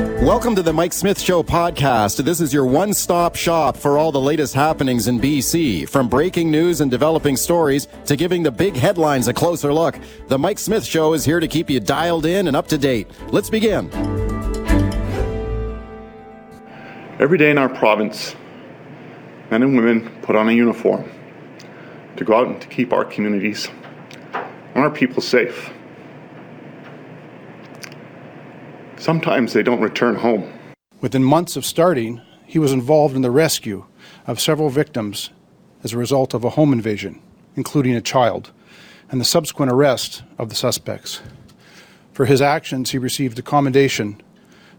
Welcome to the Mike Smith Show podcast. This is your one stop shop for all the latest happenings in BC. From breaking news and developing stories to giving the big headlines a closer look, the Mike Smith Show is here to keep you dialed in and up to date. Let's begin. Every day in our province, men and women put on a uniform to go out and to keep our communities and our people safe. Sometimes they don't return home. Within months of starting, he was involved in the rescue of several victims as a result of a home invasion, including a child, and the subsequent arrest of the suspects. For his actions, he received a commendation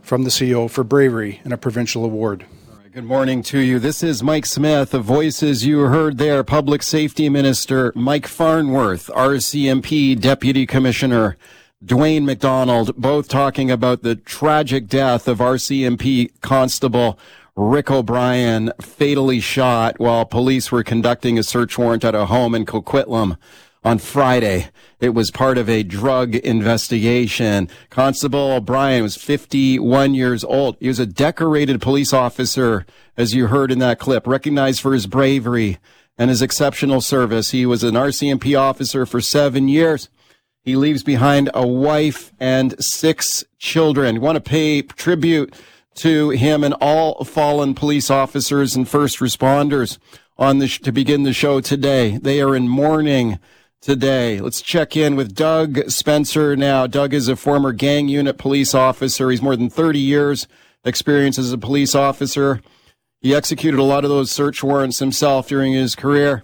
from the CEO for bravery and a provincial award. Good morning to you. This is Mike Smith. The voices you heard there, Public Safety Minister Mike Farnworth, RCMP Deputy Commissioner Dwayne McDonald, both talking about the tragic death of RCMP Constable Rick O'Brien, fatally shot while police were conducting a search warrant at a home in Coquitlam on Friday. It was part of a drug investigation. Constable O'Brien was 51 years old. He was a decorated police officer, as you heard in that clip, recognized for his bravery and his exceptional service. He was an RCMP officer for seven years. He leaves behind a wife and six children. We want to pay tribute to him and all fallen police officers and first responders on the sh- to begin the show today. They are in mourning today. Let's check in with Doug Spencer now. Doug is a former gang unit police officer. He's more than 30 years experience as a police officer. He executed a lot of those search warrants himself during his career.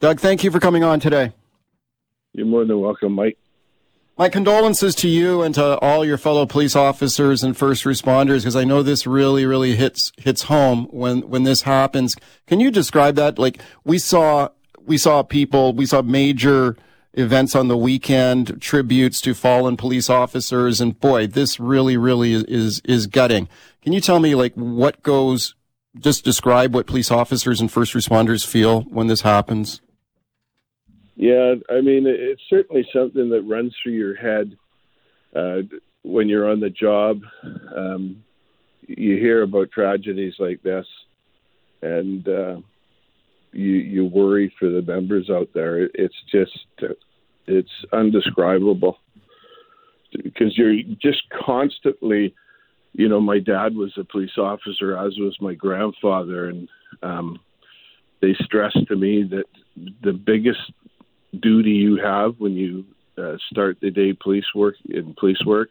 Doug, thank you for coming on today. You're more than welcome, Mike. My condolences to you and to all your fellow police officers and first responders, because I know this really, really hits hits home when when this happens. Can you describe that? Like we saw, we saw people, we saw major events on the weekend, tributes to fallen police officers, and boy, this really, really is is, is gutting. Can you tell me like what goes? Just describe what police officers and first responders feel when this happens. Yeah, I mean, it's certainly something that runs through your head uh, when you're on the job. Um, you hear about tragedies like this, and uh, you you worry for the members out there. It's just it's undescribable because you're just constantly. You know, my dad was a police officer, as was my grandfather, and um, they stressed to me that the biggest duty you have when you uh, start the day police work in police work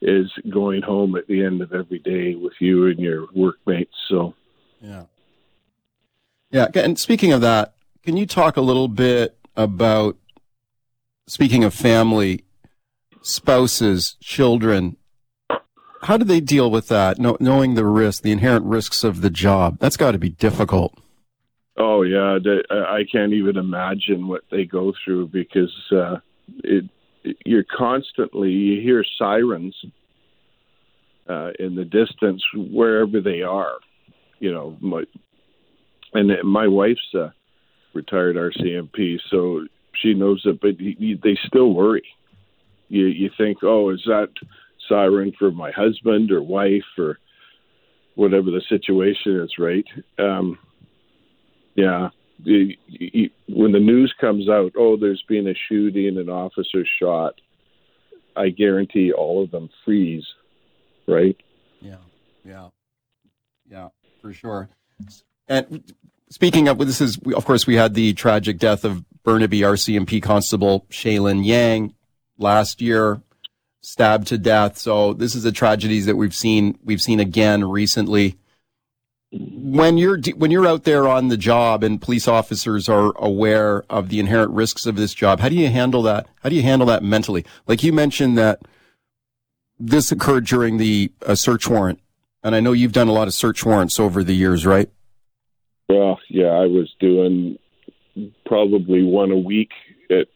is going home at the end of every day with you and your workmates. So, yeah, yeah. And speaking of that, can you talk a little bit about speaking of family, spouses, children? How do they deal with that? knowing the risk, the inherent risks of the job, that's got to be difficult. Oh yeah, I can't even imagine what they go through because uh, it, you're constantly you hear sirens uh, in the distance wherever they are. You know, my and my wife's a retired RCMP, so she knows it, but they still worry. You you think, oh, is that siren for my husband or wife or whatever the situation is, right? Um, yeah. when the news comes out, oh, there's been a shooting, an officer shot, I guarantee all of them freeze, right? Yeah, yeah, yeah, for sure. And speaking of, this is, of course, we had the tragic death of Burnaby RCMP Constable Shaelyn Yang last year, stabbed to death. So this is a tragedy that we've seen, we've seen again recently when you're when you're out there on the job and police officers are aware of the inherent risks of this job, how do you handle that? How do you handle that mentally? Like you mentioned that this occurred during the uh, search warrant, and I know you've done a lot of search warrants over the years, right? Well, yeah, I was doing probably one a week at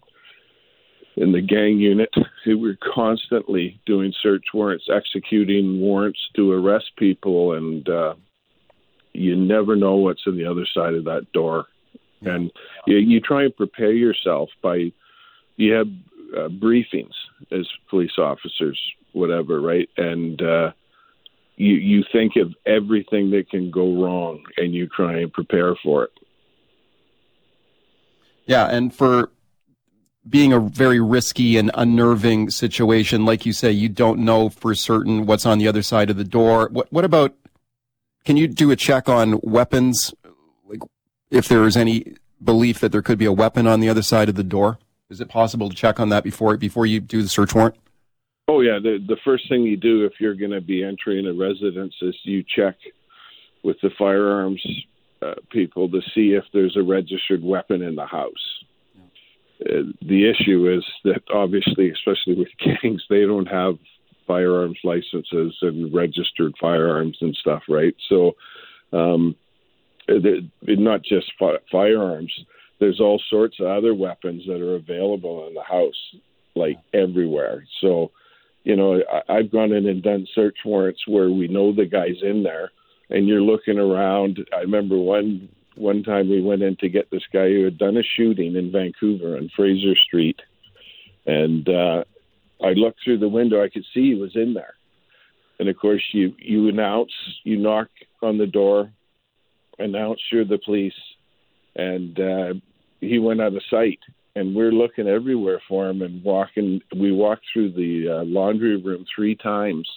in the gang unit. We were constantly doing search warrants, executing warrants to arrest people, and uh, you never know what's on the other side of that door. And you, you try and prepare yourself by you have uh, briefings as police officers, whatever, right? And uh, you you think of everything that can go wrong and you try and prepare for it. Yeah, and for being a very risky and unnerving situation, like you say, you don't know for certain what's on the other side of the door. What what about? Can you do a check on weapons? Like, if there is any belief that there could be a weapon on the other side of the door, is it possible to check on that before before you do the search warrant? Oh yeah, the the first thing you do if you're going to be entering a residence is you check with the firearms uh, people to see if there's a registered weapon in the house. Uh, the issue is that obviously, especially with gangs, they don't have firearms licenses and registered firearms and stuff, right? So, um, not just fi- firearms. There's all sorts of other weapons that are available in the house, like everywhere. So, you know, I, I've gone in and done search warrants where we know the guy's in there, and you're looking around. I remember one one time we went in to get this guy who had done a shooting in Vancouver on Fraser Street, and uh, I looked through the window. I could see he was in there, and of course you you announce, you knock on the door, announce you're the police, and uh, he went out of sight and we're looking everywhere for him and walking. We walked through the uh, laundry room three times,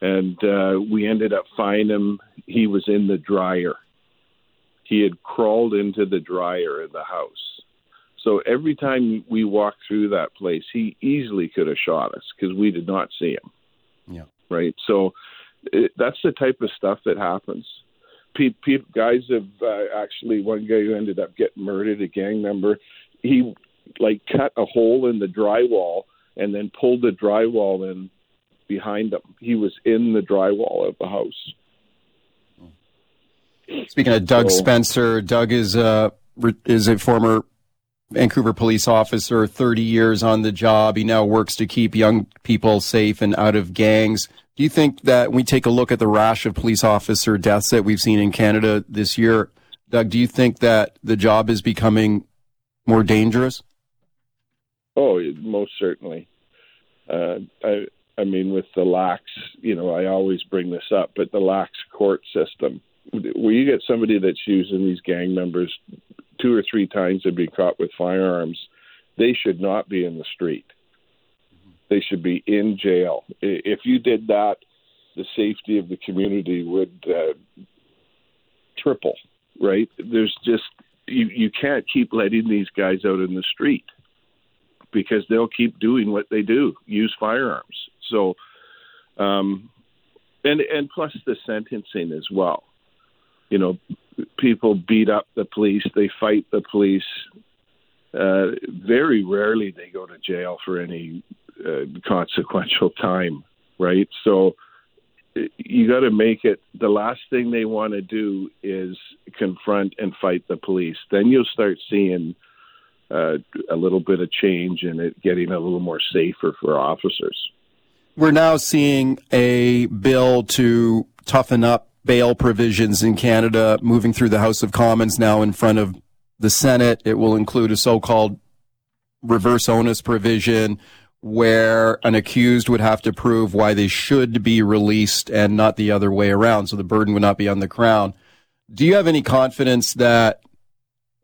and uh, we ended up finding him. He was in the dryer. He had crawled into the dryer in the house. So every time we walked through that place, he easily could have shot us because we did not see him. Yeah. Right. So it, that's the type of stuff that happens. Pe- pe- guys have uh, actually one guy who ended up getting murdered, a gang member he like cut a hole in the drywall and then pulled the drywall in behind him. He was in the drywall of the house. Speaking of Doug so, Spencer, Doug is a is a former Vancouver police officer, 30 years on the job. He now works to keep young people safe and out of gangs. Do you think that when we take a look at the rash of police officer deaths that we've seen in Canada this year, Doug, do you think that the job is becoming more dangerous? Oh, most certainly. Uh, I, I mean, with the lax, you know, I always bring this up, but the lax court system, where you get somebody that's using these gang members two or three times to be caught with firearms, they should not be in the street. They should be in jail. If you did that, the safety of the community would uh, triple. Right? There's just you you can't keep letting these guys out in the street because they'll keep doing what they do, use firearms. So, um, and and plus the sentencing as well. You know, people beat up the police, they fight the police. Uh, very rarely they go to jail for any uh, consequential time, right? So you got to make it the last thing they want to do is confront and fight the police. Then you'll start seeing uh, a little bit of change and it getting a little more safer for officers. We're now seeing a bill to toughen up bail provisions in Canada moving through the House of Commons now in front of the Senate. It will include a so-called reverse onus provision where an accused would have to prove why they should be released and not the other way around. So the burden would not be on the crown. Do you have any confidence that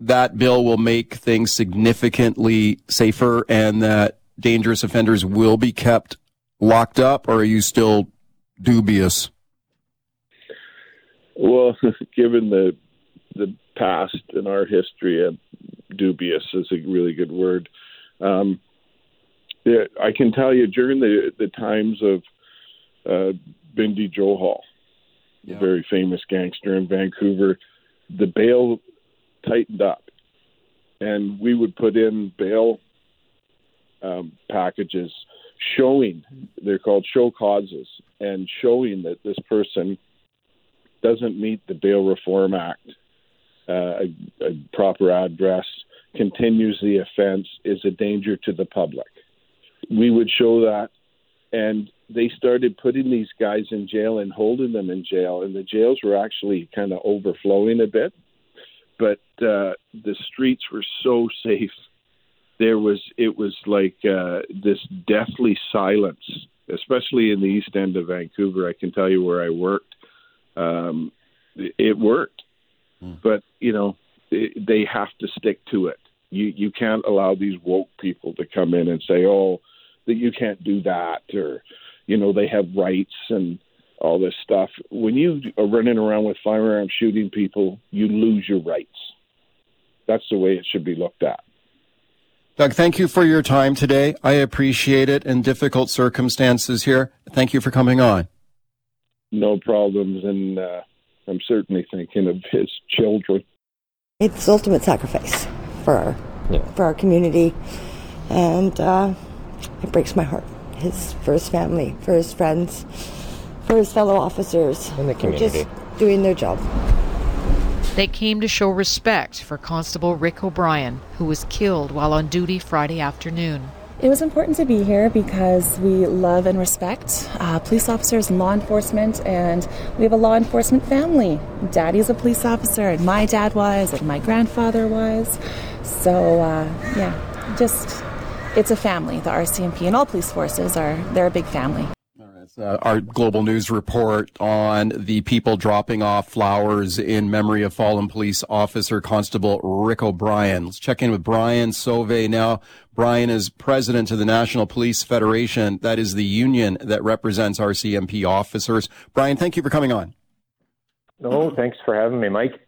that bill will make things significantly safer and that dangerous offenders will be kept locked up, or are you still dubious? Well, given the the past and our history, uh, dubious is a really good word. Um, yeah, I can tell you during the the times of uh, Bindy Johal, yeah. very famous gangster in Vancouver, the bail tightened up, and we would put in bail um, packages showing they're called show causes and showing that this person doesn't meet the Bail Reform Act, uh, a, a proper address, continues the offense, is a danger to the public we would show that. And they started putting these guys in jail and holding them in jail, and the jails were actually kind of overflowing a bit. But uh, the streets were so safe. There was it was like uh, this deathly silence especially in the east end of Vancouver. I can tell you where I worked. Um, it worked, mm. but you know it, they have to stick to it. You you can't allow these woke people to come in and say, "Oh, that you can't do that," or you know they have rights and all this stuff. When you are running around with firearms shooting people, you lose your rights. That's the way it should be looked at. Doug, thank you for your time today. I appreciate it in difficult circumstances here. Thank you for coming on. No problems, and uh, I'm certainly thinking of his children. It's ultimate sacrifice for our yeah. for our community, and uh, it breaks my heart. His for his family, for his friends, for his fellow officers, in the community, just doing their job. They came to show respect for Constable Rick O'Brien, who was killed while on duty Friday afternoon. It was important to be here because we love and respect uh, police officers and law enforcement, and we have a law enforcement family. Daddy's a police officer, and my dad was, and my grandfather was. So, uh, yeah, just it's a family. The RCMP and all police forces are they're a big family. Uh, our global news report on the people dropping off flowers in memory of fallen police officer Constable Rick O'Brien. Let's check in with Brian Sauve now. Brian is president of the National Police Federation. That is the union that represents RCMP officers. Brian, thank you for coming on. No, thanks for having me, Mike.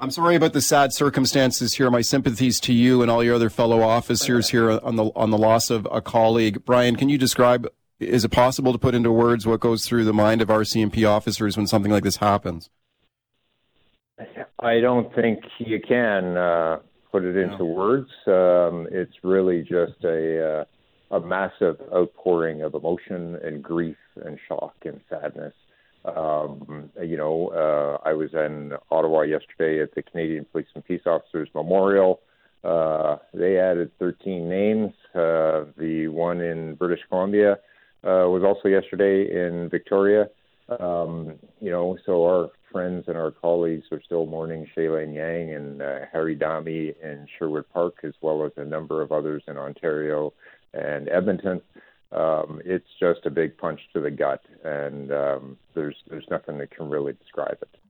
I'm sorry about the sad circumstances here. My sympathies to you and all your other fellow officers here on the on the loss of a colleague. Brian, can you describe is it possible to put into words what goes through the mind of RCMP officers when something like this happens? I don't think you can uh, put it into no. words. Um, it's really just a uh, a massive outpouring of emotion and grief and shock and sadness. Um, you know, uh, I was in Ottawa yesterday at the Canadian Police and Peace Officers Memorial. Uh, they added 13 names. Uh, the one in British Columbia uh, was also yesterday in Victoria. Um, you know, so our friends and our colleagues are still mourning Shaelyn Yang and uh, Harry Dhami in Sherwood Park, as well as a number of others in Ontario and Edmonton. Um, it's just a big punch to the gut, and um, there's there's nothing that can really describe it.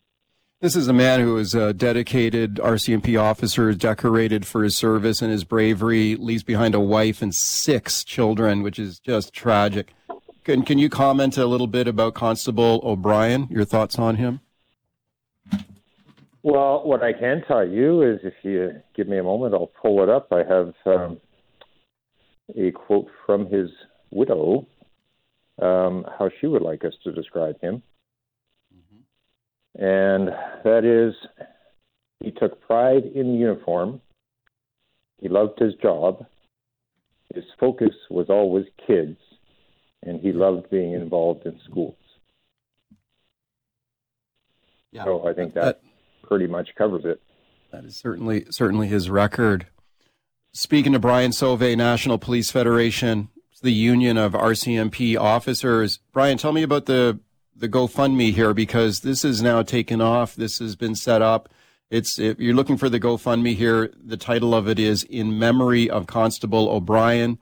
This is a man who is a dedicated RCMP officer, decorated for his service and his bravery, leaves behind a wife and six children, which is just tragic. Can, can you comment a little bit about Constable O'Brien, your thoughts on him? Well, what I can tell you is if you give me a moment, I'll pull it up. I have um, a quote from his widow, um, how she would like us to describe him and that is he took pride in the uniform. He loved his job. His focus was always kids, and he loved being involved in schools. Yeah, so I think that, that pretty much covers it. That is certainly certainly his record. Speaking to Brian Sauve, National Police Federation, the union of RCMP officers. Brian, tell me about the the GoFundMe here because this is now taken off. This has been set up. It's if you're looking for the GoFundMe here. The title of it is "In Memory of Constable O'Brien."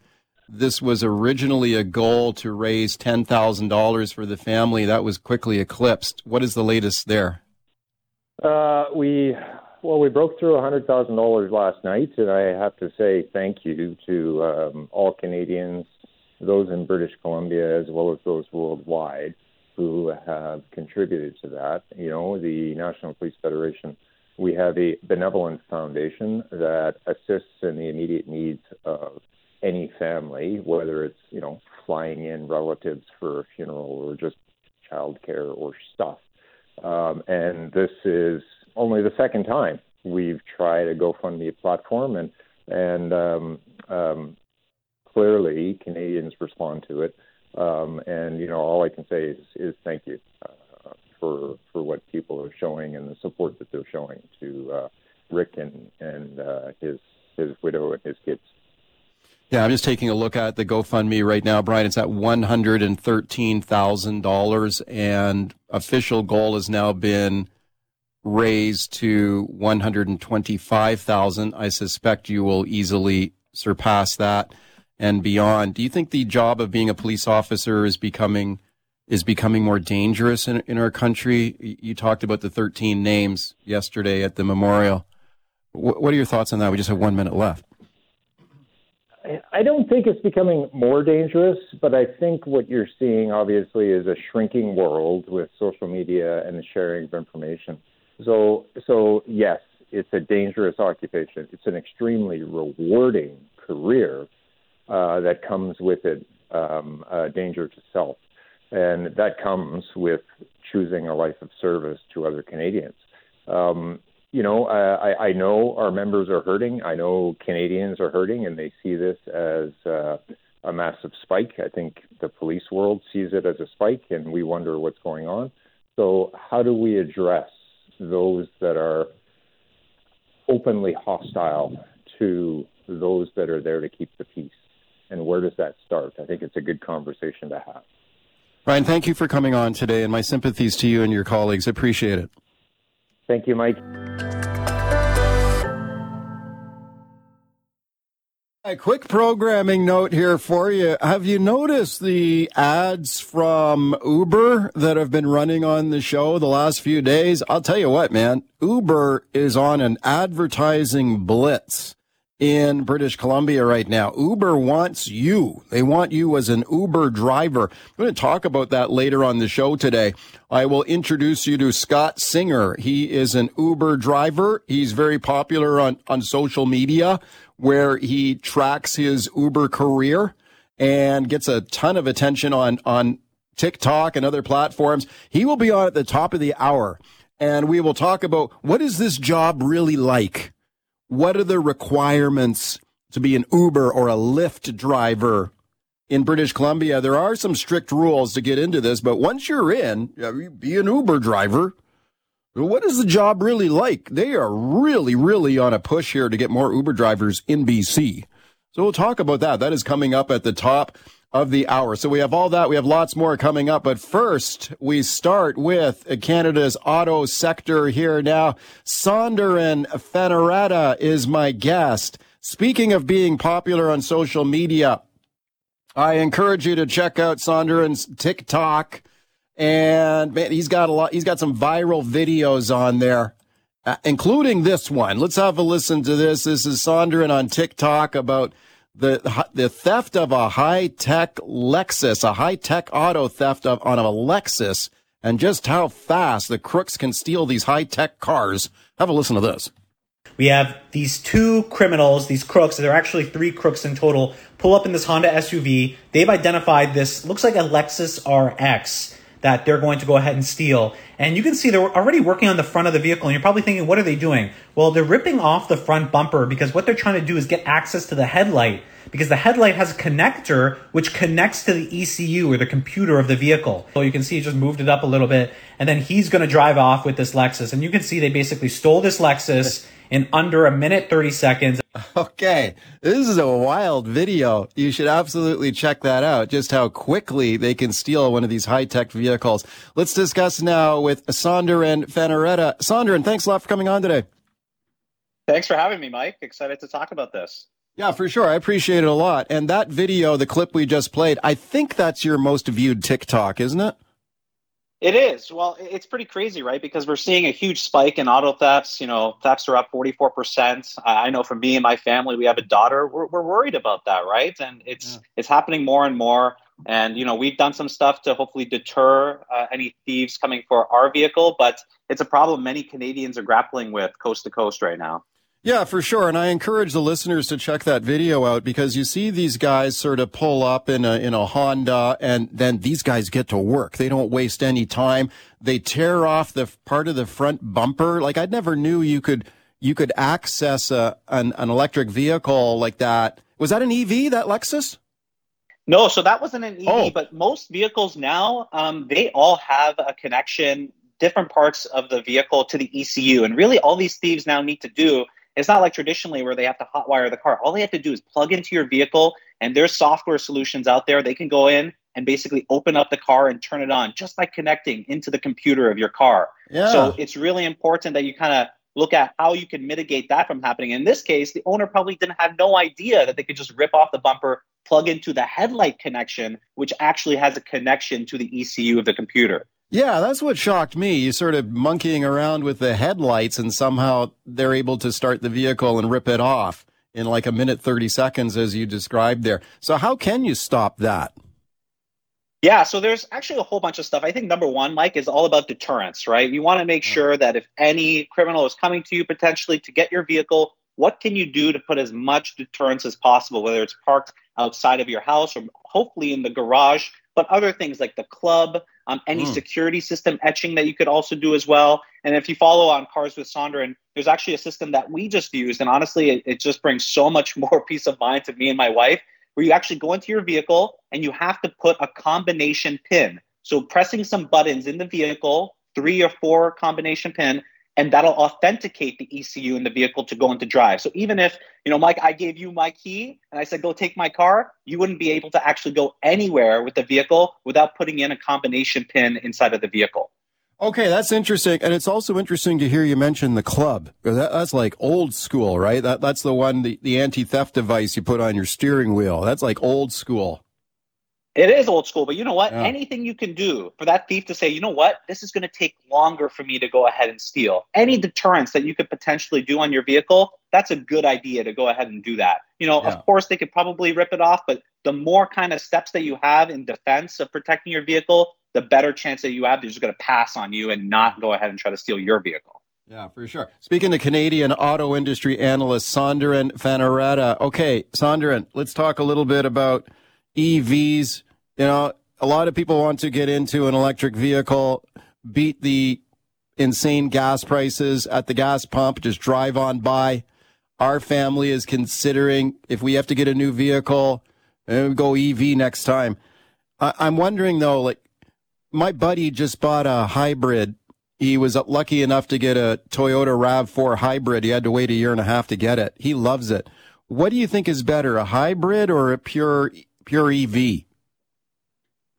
This was originally a goal to raise ten thousand dollars for the family. That was quickly eclipsed. What is the latest there? Uh, we well, we broke through hundred thousand dollars last night, and I have to say thank you to um, all Canadians, those in British Columbia as well as those worldwide who have contributed to that. You know, the National Police Federation, we have a benevolent foundation that assists in the immediate needs of any family, whether it's, you know, flying in relatives for a funeral or just childcare or stuff. Um, and this is only the second time we've tried a GoFundMe platform, and and um, um, clearly Canadians respond to it. Um, and you know, all I can say is, is thank you uh, for for what people are showing and the support that they're showing to uh, Rick and and uh, his his widow and his kids. Yeah, I'm just taking a look at the GoFundMe right now, Brian. It's at one hundred and official goal has now been raised to one hundred and twenty-five thousand. I suspect you will easily surpass that. and beyond. Do you think the job of being a police officer is becoming is becoming more dangerous in, in our country? You talked about the 13 names yesterday at the memorial. What are your thoughts on that? We just have one minute left. I don't think it's becoming more dangerous, but I think what you're seeing obviously is a shrinking world with social media and the sharing of information. So, so yes, it's a dangerous occupation. It's an extremely rewarding career uh, that comes with it um, a danger to self, and that comes with choosing a life of service to other Canadians. Um, you know, I, I know our members are hurting. I know Canadians are hurting, and they see this as uh, a massive spike. I think the police world sees it as a spike, and we wonder what's going on. So, how do we address those that are openly hostile to those that are there to keep the peace? And where does that start? I think it's a good conversation to have. Brian, thank you for coming on today, and my sympathies to you and your colleagues. Appreciate it. Thank you, Mike. A quick programming note here for you. Have you noticed the ads from Uber that have been running on the show the last few days? I'll tell you what, man. Uber is on an advertising blitz in British Columbia right now. Uber wants you. They want you as an Uber driver. I'm going to talk about that later on the show today. I will introduce you to Scott Singer. He is an Uber driver. He's very popular on, on social media where he tracks his Uber career and gets a ton of attention on, on TikTok and other platforms. He will be on at the top of the hour and we will talk about what is this job really like? What are the requirements to be an Uber or a Lyft driver in British Columbia? There are some strict rules to get into this, but once you're in, be an Uber driver what is the job really like? They are really, really on a push here to get more Uber drivers in BC. So we'll talk about that. That is coming up at the top of the hour. So we have all that. We have lots more coming up. But first, we start with Canada's auto sector here now. Sonderen Fenneretta is my guest. Speaking of being popular on social media, I encourage you to check out Sonderen's TikTok and man, he's got a lot. He's got some viral videos on there, uh, including this one. Let's have a listen to this. This is Sonderen on TikTok about the the theft of a high tech Lexus, a high tech auto theft of on a Lexus, and just how fast the crooks can steal these high tech cars. Have a listen to this. We have these two criminals, these crooks, there are actually three crooks in total, pull up in this Honda SUV. They've identified this, looks like a Lexus RX that they're going to go ahead and steal. And you can see they're already working on the front of the vehicle, and you're probably thinking, what are they doing? Well, they're ripping off the front bumper because what they're trying to do is get access to the headlight because the headlight has a connector which connects to the ECU or the computer of the vehicle. So you can see he just moved it up a little bit, and then he's going to drive off with this Lexus. And you can see they basically stole this Lexus in under a minute 30 seconds. Okay. This is a wild video. You should absolutely check that out. Just how quickly they can steal one of these high tech vehicles. Let's discuss now with Sonderen Fenneretta. Sonderen, thanks a lot for coming on today. Thanks for having me, Mike. Excited to talk about this. Yeah, for sure. I appreciate it a lot. And that video, the clip we just played, I think that's your most viewed TikTok, isn't it? It is. Well, it's pretty crazy, right? Because we're seeing a huge spike in auto thefts. You know, thefts are up 44%. I know for me and my family, we have a daughter. We're, we're worried about that, right? And it's yeah. it's happening more and more. And, you know, we've done some stuff to hopefully deter uh, any thieves coming for our vehicle, but it's a problem many Canadians are grappling with coast to coast right now. Yeah, for sure. And I encourage the listeners to check that video out because you see these guys sort of pull up in a, in a Honda and then these guys get to work. They don't waste any time. They tear off the part of the front bumper. Like I never knew you could, you could access a, an, an electric vehicle like that. Was that an EV, that Lexus? No, so that wasn't an EV, oh. but most vehicles now, um, they all have a connection, different parts of the vehicle to the ECU. And really all these thieves now need to do it's not like traditionally where they have to hotwire the car. All they have to do is plug into your vehicle, and there's software solutions out there. They can go in and basically open up the car and turn it on just by connecting into the computer of your car. Yeah. So it's really important that you kind of look at how you can mitigate that from happening. In this case, the owner probably didn't have no idea that they could just rip off the bumper, plug into the headlight connection, which actually has a connection to the ECU of the computer. Yeah, that's what shocked me. You sort of monkeying around with the headlights and somehow they're able to start the vehicle and rip it off in like a minute 30 seconds as you described there. So how can you stop that? Yeah, so there's actually a whole bunch of stuff. I think number one, Mike, is all about deterrence, right? You want to make mm. sure that if any criminal is coming to you potentially to get your vehicle, what can you do to put as much deterrence as possible, whether it's parked outside of your house or hopefully in the garage, but other things like the club, um, any mm. security system etching that you could also do as well. And if you follow on Cars with Sondra, and there's actually a system that we just used, and honestly, it, it just brings so much more peace of mind to me and my wife where you actually go into your vehicle and you have to put a combination pin. So pressing some buttons in the vehicle, three or four combination pin, and that'll authenticate the ECU in the vehicle to go into drive. So even if, you know, Mike, I gave you my key and I said, go take my car, you wouldn't be able to actually go anywhere with the vehicle without putting in a combination pin inside of the vehicle. Okay, that's interesting, and it's also interesting to hear you mention the club. That, that's like old school, right? That that's the one, the, the anti-theft device you put on your steering wheel. That's like old school. It is old school, but you know what? Yeah. Anything you can do for that thief to say, you know what, this is going to take longer for me to go ahead and steal. Any deterrence that you could potentially do on your vehicle, that's a good idea to go ahead and do that. You know, yeah. of course, they could probably rip it off, but the more kind of steps that you have in defense of protecting your vehicle, the better chance that you have they're just going to pass on you and not go ahead and try to steal your vehicle. Yeah, for sure. Speaking to Canadian auto industry analyst Sondren Fanaretta. Okay, Sondren, let's talk a little bit about EVs. You know, a lot of people want to get into an electric vehicle, beat the insane gas prices at the gas pump, just drive on by. Our family is considering if we have to get a new vehicle, eh, and go EV next time. I- I'm wondering though, like, my buddy just bought a hybrid. He was lucky enough to get a Toyota RAV4 hybrid. He had to wait a year and a half to get it. He loves it. What do you think is better, a hybrid or a pure pure EV?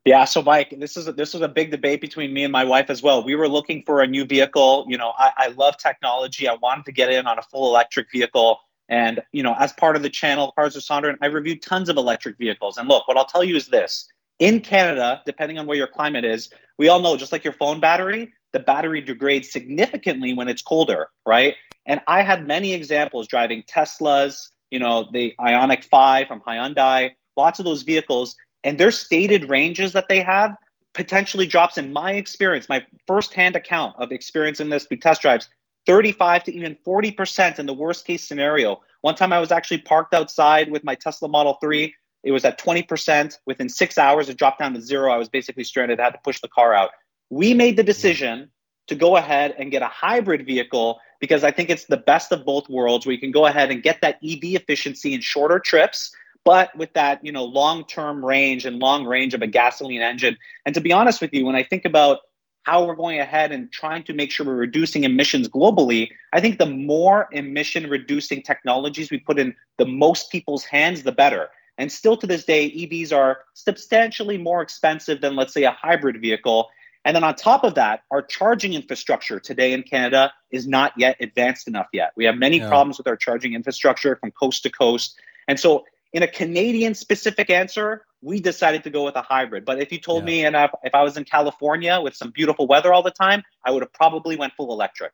Yeah, so Mike, this is a, this was a big debate between me and my wife as well. We were looking for a new vehicle. You know, I, I love technology. I wanted to get in on a full electric vehicle. And, you know, as part of the channel, Cars with Sondra, I reviewed tons of electric vehicles. And look, what I'll tell you is this in Canada, depending on where your climate is, we all know just like your phone battery, the battery degrades significantly when it's colder, right? And I had many examples driving Teslas, you know, the Ioniq 5 from Hyundai, lots of those vehicles, and their stated ranges that they have potentially drops in my experience, my firsthand account of experience in this through test drives, 35 to even 40% in the worst case scenario. One time I was actually parked outside with my Tesla Model 3 it was at 20%. Within six hours, it dropped down to zero. I was basically stranded. I had to push the car out. We made the decision to go ahead and get a hybrid vehicle because I think it's the best of both worlds where you can go ahead and get that EV efficiency in shorter trips, but with that, you know, long-term range and long range of a gasoline engine. And to be honest with you, when I think about how we're going ahead and trying to make sure we're reducing emissions globally, I think the more emission reducing technologies we put in the most people's hands, the better. And still to this day, EVs are substantially more expensive than, let's say, a hybrid vehicle. And then on top of that, our charging infrastructure today in Canada is not yet advanced enough yet. We have many yeah. problems with our charging infrastructure from coast to coast. And so, in a Canadian specific answer, we decided to go with a hybrid. But if you told yeah. me, and if I was in California with some beautiful weather all the time, I would have probably went full electric.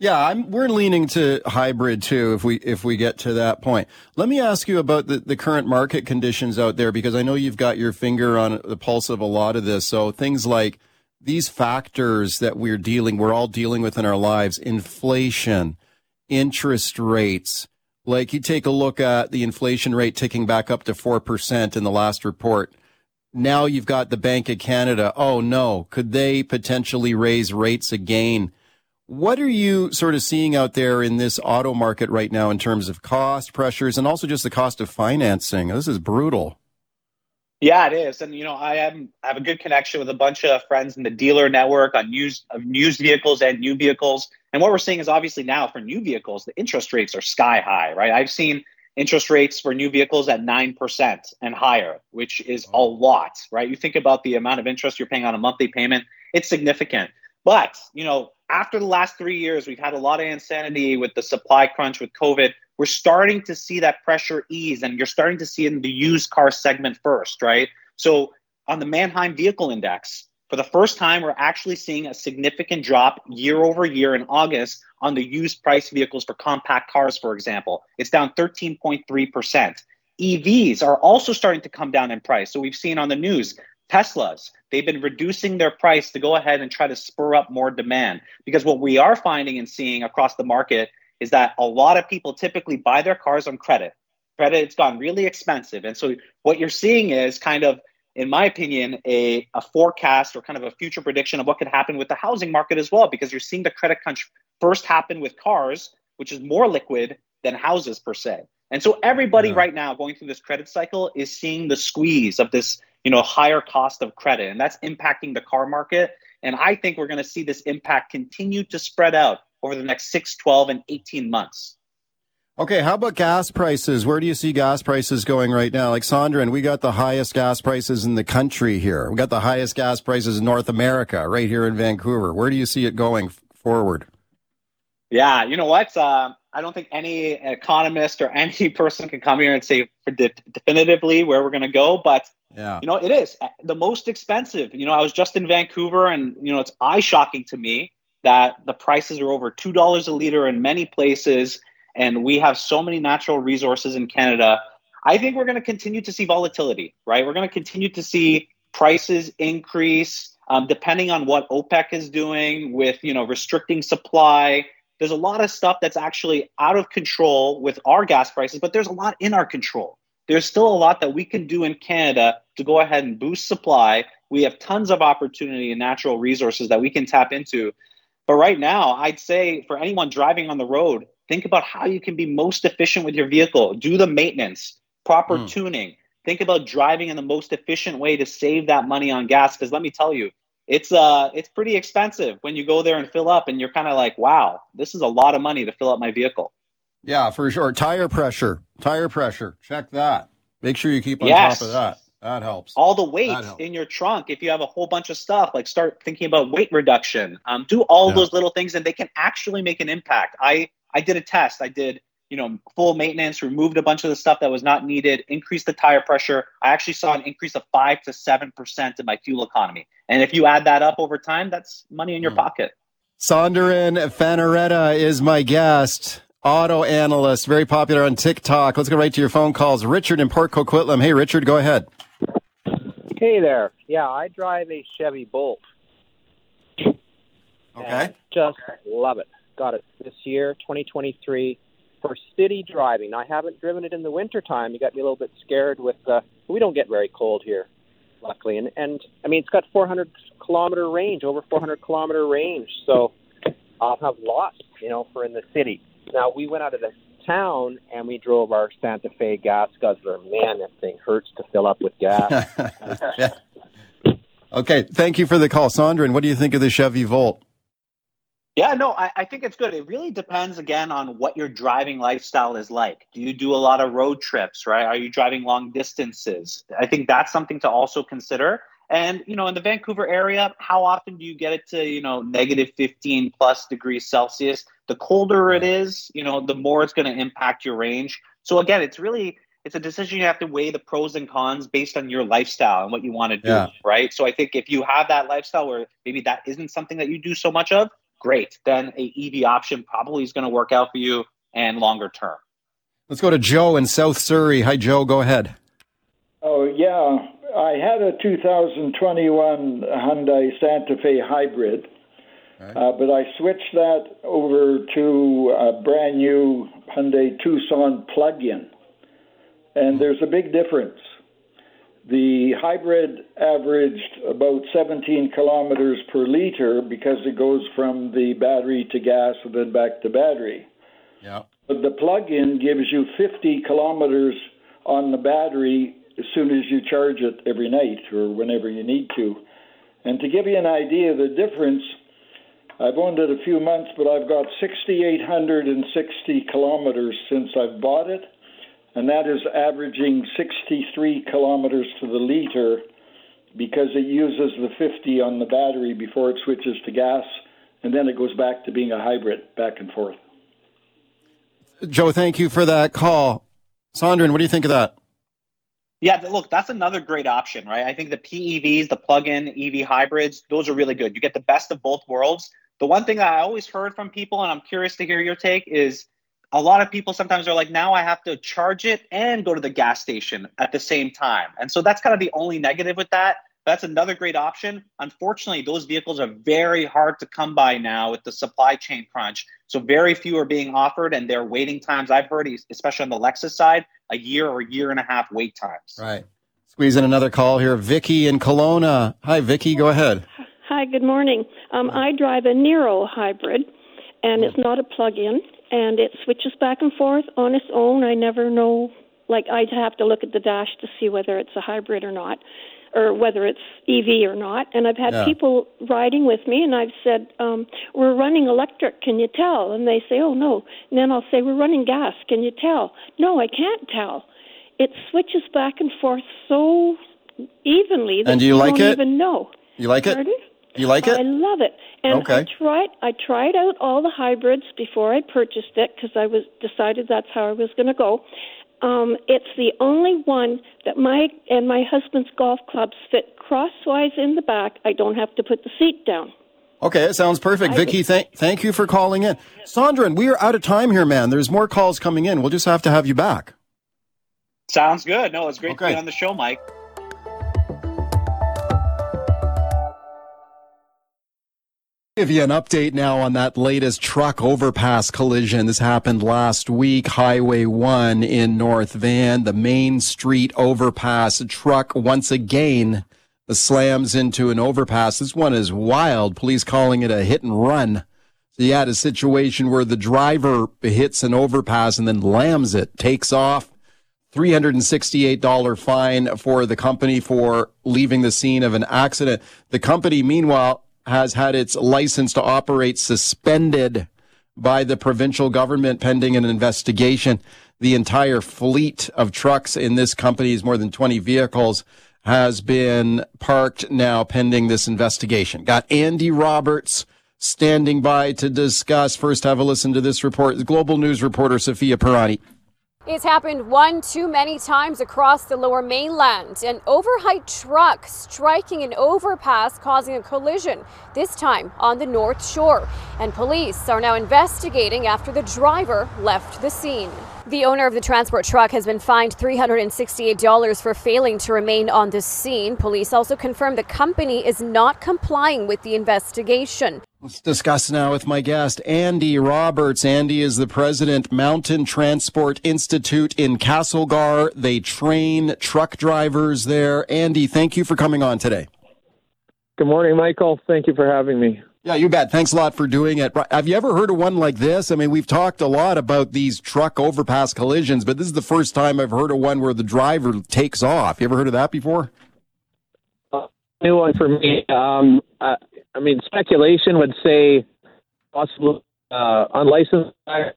Yeah, I'm, we're leaning to hybrid too if we if we get to that point. Let me ask you about the, the current market conditions out there because I know you've got your finger on the pulse of a lot of this. So things like these factors that we're dealing we're all dealing with in our lives, inflation, interest rates. Like you take a look at the inflation rate ticking back up to 4% in the last report. Now you've got the Bank of Canada. Oh no, could they potentially raise rates again? What are you sort of seeing out there in this auto market right now in terms of cost pressures and also just the cost of financing? This is brutal. Yeah, it is. And you know, I am I have a good connection with a bunch of friends in the dealer network on used used vehicles and new vehicles. And what we're seeing is obviously now for new vehicles, the interest rates are sky high, right? I've seen interest rates for new vehicles at 9% and higher, which is a lot, right? You think about the amount of interest you're paying on a monthly payment, it's significant. But, you know, after the last three years, we've had a lot of insanity with the supply crunch with COVID. We're starting to see that pressure ease, and you're starting to see it in the used car segment first, right? So on the Manheim Vehicle Index, for the first time, we're actually seeing a significant drop year over year in August on the used price vehicles for compact cars, for example. It's down 13.3%. EVs are also starting to come down in price. So we've seen on the news Teslas, they've been reducing their price to go ahead and try to spur up more demand. Because what we are finding and seeing across the market is that a lot of people typically buy their cars on credit. Credit, it's gone really expensive. And so what you're seeing is kind of, in my opinion, a, a forecast or kind of a future prediction of what could happen with the housing market as well, because you're seeing the credit crunch first happen with cars, which is more liquid than houses per se. And so everybody yeah. right now going through this credit cycle is seeing the squeeze of this, you know, higher cost of credit, and that's impacting the car market. And I think we're going to see this impact continue to spread out over the next 6, 12, and 18 months. Okay, how about gas prices? Where do you see gas prices going right now? Like Sandra, and we got the highest gas prices in the country here. We got the highest gas prices in North America, right here in Vancouver. Where do you see it going forward? Yeah, you know what? Uh, I don't think any economist or any person can come here and say definitively where we're going to go, but yeah. you know, it is the most expensive. You know, I was just in Vancouver, and you know, it's eye shocking to me that the prices are over two dollars a liter in many places, and we have so many natural resources in Canada. I think we're going to continue to see volatility, right? We're going to continue to see prices increase um, depending on what OPEC is doing with you know restricting supply there's a lot of stuff that's actually out of control with our gas prices, but there's a lot in our control. There's still a lot that we can do in Canada to go ahead and boost supply. We have tons of opportunity and natural resources that we can tap into. But right now, I'd say for anyone driving on the road, think about how you can be most efficient with your vehicle. Do the maintenance, proper mm. tuning. Think about driving in the most efficient way to save that money on gas. Because let me tell you, it's uh it's pretty expensive when you go there and fill up and you're kind of like wow this is a lot of money to fill up my vehicle yeah for sure tire pressure tire pressure check that make sure you keep on yes. top of that that helps all the weight in your trunk if you have a whole bunch of stuff like start thinking about weight reduction um, do all yeah. those little things and they can actually make an impact i i did a test i did you know, full maintenance, removed a bunch of the stuff that was not needed, increased the tire pressure. I actually saw an increase of five to seven percent in my fuel economy. And if you add that up over time, that's money in your mm. pocket. Sonderin Fanaretta is my guest, auto analyst, very popular on TikTok. Let's go right to your phone calls. Richard in Port Coquitlam. Hey, Richard, go ahead. Hey there. Yeah, I drive a Chevy Bolt. Okay. Just love it. Got it this year, 2023 for city driving. I haven't driven it in the wintertime. You got me a little bit scared with. Uh, we don't get very cold here, luckily, and and I mean it's got 400 kilometer range, over 400 kilometer range. So I'll have lots, you know, for in the city. Now we went out of the town and we drove our Santa Fe gas guzzler. Man, that thing hurts to fill up with gas. okay, thank you for the call, Sandra. And what do you think of the Chevy Volt? Yeah, no, I, I, think it's good. It really depends again on what your driving lifestyle is like. Do you do a lot of road trips, right? Are you driving long distances? I think that's something to also consider. And, you know, in the Vancouver area, how often do you get it to, you know, negative 15 plus degrees Celsius? The colder it is, you know, the more it's going to impact your range. So again, it's really it's a decision you have to weigh the pros and cons based on your lifestyle and what you want to do, yeah. right? So I think if you have that lifestyle where maybe that isn't something that you do so much of, great. Then a EV option probably is going to work out for you and longer term. Let's go to Joe in South Surrey. Hi, Joe. Go ahead. Oh yeah, I had a 2021 Hyundai Santa Fe hybrid, right. uh, but I switched that over to a brand new Hyundai Tucson plug-in, and mm-hmm. there's a big difference. The hybrid averaged about 17 kilometers per liter because it goes from the battery to gas and then back to battery. Yeah. But the plug-in gives you 50 kilometers on the battery as soon as you charge it every night or whenever you need to. And to give you an idea of the difference, I've owned it a few months, but I've got 6,860 kilometers since I've bought it and that is averaging 63 kilometers to the liter because it uses the 50 on the battery before it switches to gas, and then it goes back to being a hybrid back and forth. Joe, thank you for that call. Sandrine, what do you think of that? Yeah, look, that's another great option, right? I think the PEVs, the plug-in EV hybrids, those are really good. You get the best of both worlds. The one thing I always heard from people, and I'm curious to hear your take, is a lot of people sometimes are like, now I have to charge it and go to the gas station at the same time. And so that's kind of the only negative with that. That's another great option. Unfortunately, those vehicles are very hard to come by now with the supply chain crunch. So very few are being offered, and their waiting times, I've heard, especially on the Lexus side, a year or year and a half wait times. Right. Squeeze in another call here. Vicky in Kelowna. Hi, Vicky. Go ahead. Hi, good morning. Um, I drive a Niro hybrid, and it's not a plug-in, and it switches back and forth on its own. I never know. Like I'd have to look at the dash to see whether it's a hybrid or not, or whether it's EV or not. And I've had Yeah. people riding with me, and I've said, um, "We're running electric. Can you tell?" And they say, "Oh no." And then I'll say, "We're running gas. Can you tell?" No, I can't tell. It switches back and forth so evenly that And do you like don't it? even know. You like it? Pardon? You like it? I love it. And I tried I tried out all the hybrids before I purchased it because I was decided that's how I was going to go. Um, it's the only one that my and my husband's golf clubs fit crosswise in the back. I don't have to put the seat down. Okay, it sounds perfect. I- Vicky, thank thank you for calling in. Sandrine, we are out of time here, man. There's more calls coming in. We'll just have to have you back. Sounds good. No, it's great to be on the show, Mike. Give you an update now on that latest truck overpass collision. This happened last week, Highway 1 in North Van, the Main Street overpass. A truck once again slams into an overpass. This one is wild. Police calling it a hit and run. So you had a situation where the driver hits an overpass and then lams it, takes off. $368 fine for the company for leaving the scene of an accident. The company, meanwhile, has had its license to operate suspended by the provincial government pending an investigation. The entire fleet of trucks in this company's more than 20 vehicles has been parked now pending this investigation. Got Andy Roberts standing by to discuss. First, have a listen to this report. Global News reporter Sophia Pirani. It's happened one too many times across the lower mainland. An overheight truck striking an overpass, causing a collision, this time on the North Shore. And police are now investigating after the driver left the scene. The owner of the transport truck has been fined $368 for failing to remain on the scene. Police also confirmed the company is not complying with the investigation. Let's discuss now with my guest, Andy Roberts. Andy is the president, Mountain Transport Institute in Castlegar. They train truck drivers there. Andy, thank you for coming on today. Good morning, Michael. Thank you for having me. Yeah, you bet. Thanks a lot for doing it. Have you ever heard of one like this? I mean, we've talked a lot about these truck overpass collisions, but this is the first time I've heard of one where the driver takes off. You ever heard of that before? New one for me. Um, I, I mean, speculation would say possible uh, unlicensed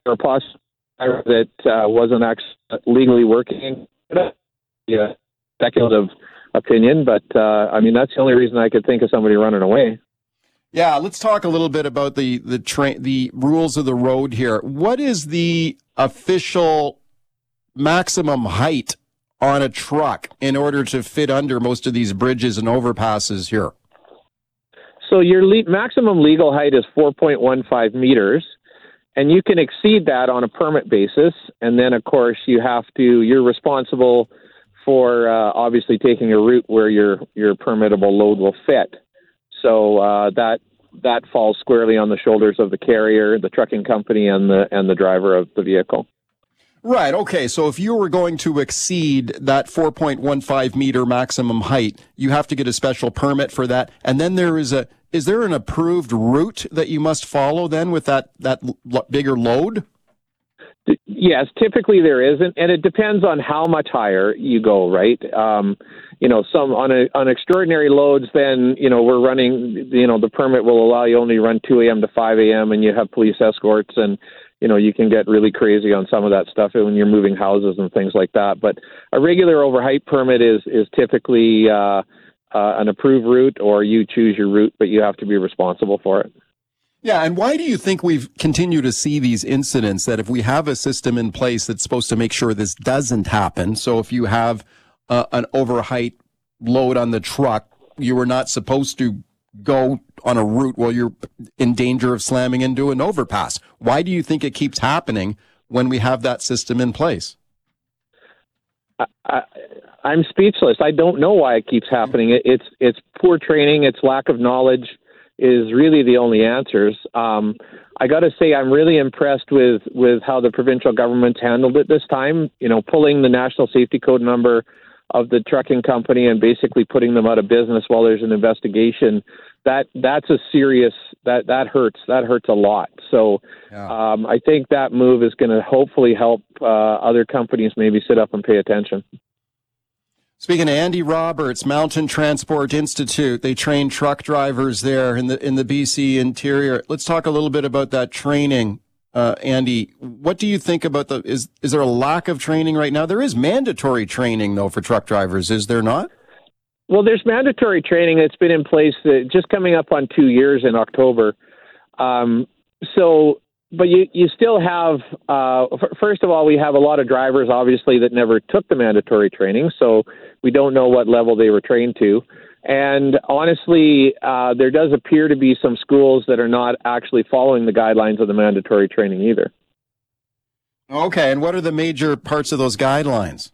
or possible that uh, wasn't actually legally working. Yeah, speculative opinion, but uh, I mean that's the only reason I could think of somebody running away. Yeah, let's talk a little bit about the the train the rules of the road here. What is the official maximum height on a truck in order to fit under most of these bridges and overpasses here? So your le- maximum legal height is 4.15 meters, and you can exceed that on a permit basis. And then, of course, you have to. You're responsible for uh, obviously taking a route where your your permittable load will fit. So uh, that that falls squarely on the shoulders of the carrier, the trucking company, and the and the driver of the vehicle. Right. Okay. So if you were going to exceed that 4.15 meter maximum height, you have to get a special permit for that. And then there is a, is there an approved route that you must follow then with that, that l- bigger load? Yes, typically there isn't, and it depends on how much higher you go. Right, um, you know, some on a, on extraordinary loads, then you know we're running. You know, the permit will allow you only run 2 a.m. to 5 a.m. and you have police escorts, and you know you can get really crazy on some of that stuff when you're moving houses and things like that. But a regular overheight permit is is typically uh, uh, an approved route or you choose your route, but you have to be responsible for it. Yeah, and why do you think we've continued to see these incidents that if we have a system in place that's supposed to make sure this doesn't happen, so if you have uh, an overheight load on the truck, you are not supposed to go on a route while you're in danger of slamming into an overpass. Why do you think it keeps happening when we have that system in place? I, I, I'm speechless. I don't know why it keeps happening. It, it's it's poor training. It's lack of knowledge is really the only answers. Um, I got to say, I'm really impressed with with how the provincial government handled it this time. You know, pulling the national safety code number of the trucking company and basically putting them out of business while there's an investigation. That that's a serious that that hurts. That hurts a lot. So yeah. um, I think that move is going to hopefully help uh, other companies maybe sit up and pay attention. Speaking of Andy Roberts, Mountain Transport Institute, they train truck drivers there in the in the BC interior. Let's talk a little bit about that training, uh, Andy. What do you think about the is is there a lack of training right now? There is mandatory training though for truck drivers, is there not? Well, there's mandatory training that's been in place uh, just coming up on two years in October. Um, so but you you still have uh, f- first of all we have a lot of drivers obviously that never took the mandatory training so we don't know what level they were trained to. And honestly uh, there does appear to be some schools that are not actually following the guidelines of the mandatory training either. Okay and what are the major parts of those guidelines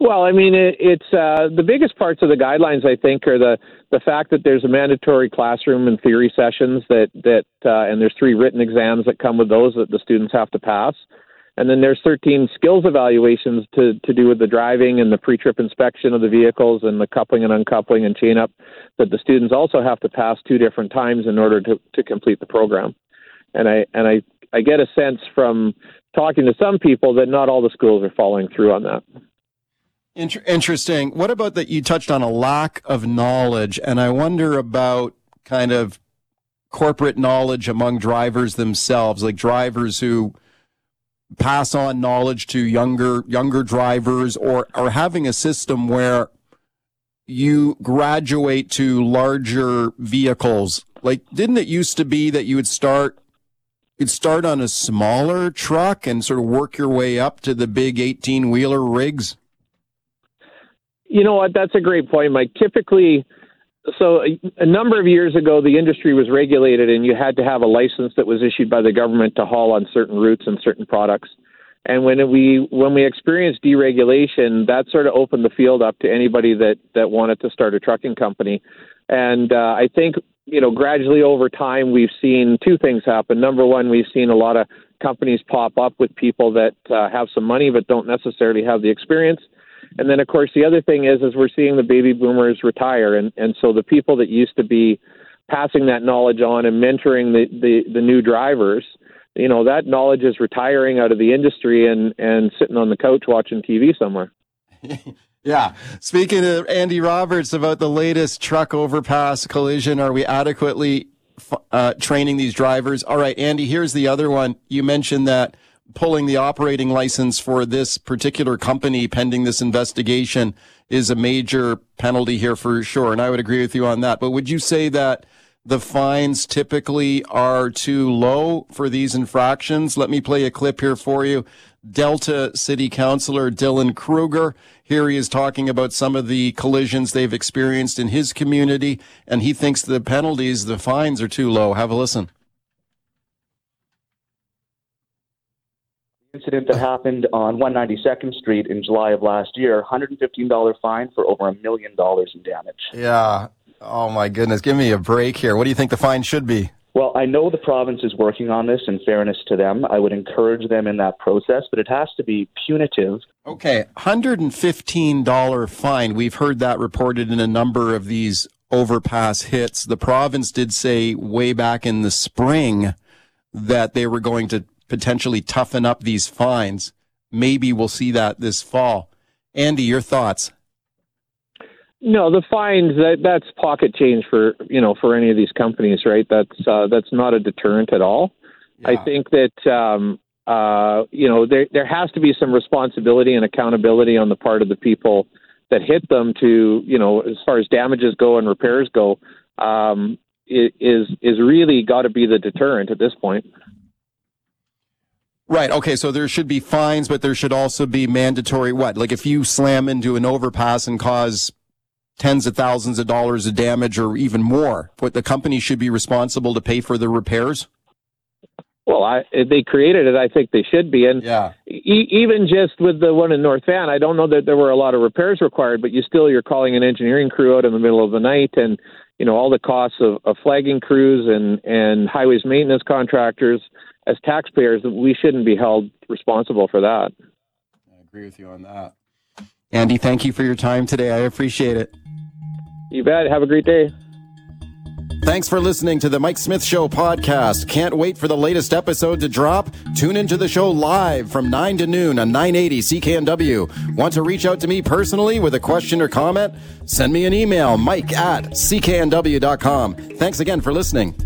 well, I mean, it, it's uh, the biggest parts of the guidelines. I think are the the fact that there's a mandatory classroom and theory sessions that that uh, and there's three written exams that come with those that the students have to pass, and then there's 13 skills evaluations to to do with the driving and the pre-trip inspection of the vehicles and the coupling and uncoupling and chain up that the students also have to pass two different times in order to to complete the program, and I and I I get a sense from talking to some people that not all the schools are following through on that. Inter- interesting. What about that? You touched on a lack of knowledge, and I wonder about kind of corporate knowledge among drivers themselves, like drivers who pass on knowledge to younger younger drivers, or or having a system where you graduate to larger vehicles. Like, didn't it used to be that you would start you'd start on a smaller truck and sort of work your way up to the big 18 wheeler rigs? You know what? That's a great point, Mike. Typically, so a, a, number of years ago, the industry was regulated, and you had to have a license that was issued by the government to haul on certain routes and certain products. And when we when we experienced deregulation, that sort of opened the field up to anybody that that wanted to start a trucking company. And uh, I think you know gradually over time we've seen two things happen. Number one, we've seen a lot of companies pop up with people that uh, have some money but don't necessarily have the experience. And then, of course, the other thing is, is we're seeing the baby boomers retire, and and so the people that used to be passing that knowledge on and mentoring the the, the new drivers, you know, that knowledge is retiring out of the industry and and sitting on the couch watching TV somewhere. yeah. Speaking to Andy Roberts about the latest truck overpass collision, are we adequately uh, training these drivers? All right, Andy. Here's the other one. You mentioned that pulling the operating license for this particular company pending this investigation is a major penalty here for sure. And I would agree with you on that. But would you say that the fines typically are too low for these infractions? Let me play a clip here for you. Delta City Councilor Dylan Kruger. Here he is talking about some of the collisions they've experienced in his community, and he thinks the penalties, the fines are too low. Have a listen. Incident that happened on 192nd Street in July of last year, $115 fine for over a million dollars in damage. Yeah. Oh my goodness. Give me a break here. What do you think the fine should be? Well, I know the province is working on this in fairness to them. I would encourage them in that process, but it has to be punitive. Okay, $115 fine. We've heard that reported in a number of these overpass hits. The province did say way back in the spring that they were going to potentially toughen up these fines. Maybe we'll see that this fall. Andy, your thoughts? No, the fines that that's pocket change for you know for any of these companies, right? That's uh, that's not a deterrent at all. Yeah. I think that um, uh, you know there there has to be some responsibility and accountability on the part of the people that hit them to you know as far as damages go and repairs go um, is is really got to be the deterrent at this point. Right. Okay. So there should be fines, but there should also be mandatory what? Like if you slam into an overpass and cause tens of thousands of dollars of damage or even more, what the company should be responsible to pay for the repairs? Well, I, they created it. I think they should be. And yeah. E- even just with the one in North Van, I don't know that there were a lot of repairs required, but you still you're calling an engineering crew out in the middle of the night, and you know all the costs of, of flagging crews and and highways maintenance contractors. As taxpayers, we shouldn't be held responsible for that. I agree with you on that. Andy, thank you for your time today. I appreciate it. You bet. Have a great day. Thanks for listening to the Mike Smith Show podcast. Can't wait for the latest episode to drop? Tune into the show live from 9 to noon on 980 CKNW. Want to reach out to me personally with a question or comment? Send me an email, mike at cknw.com. Thanks again for listening.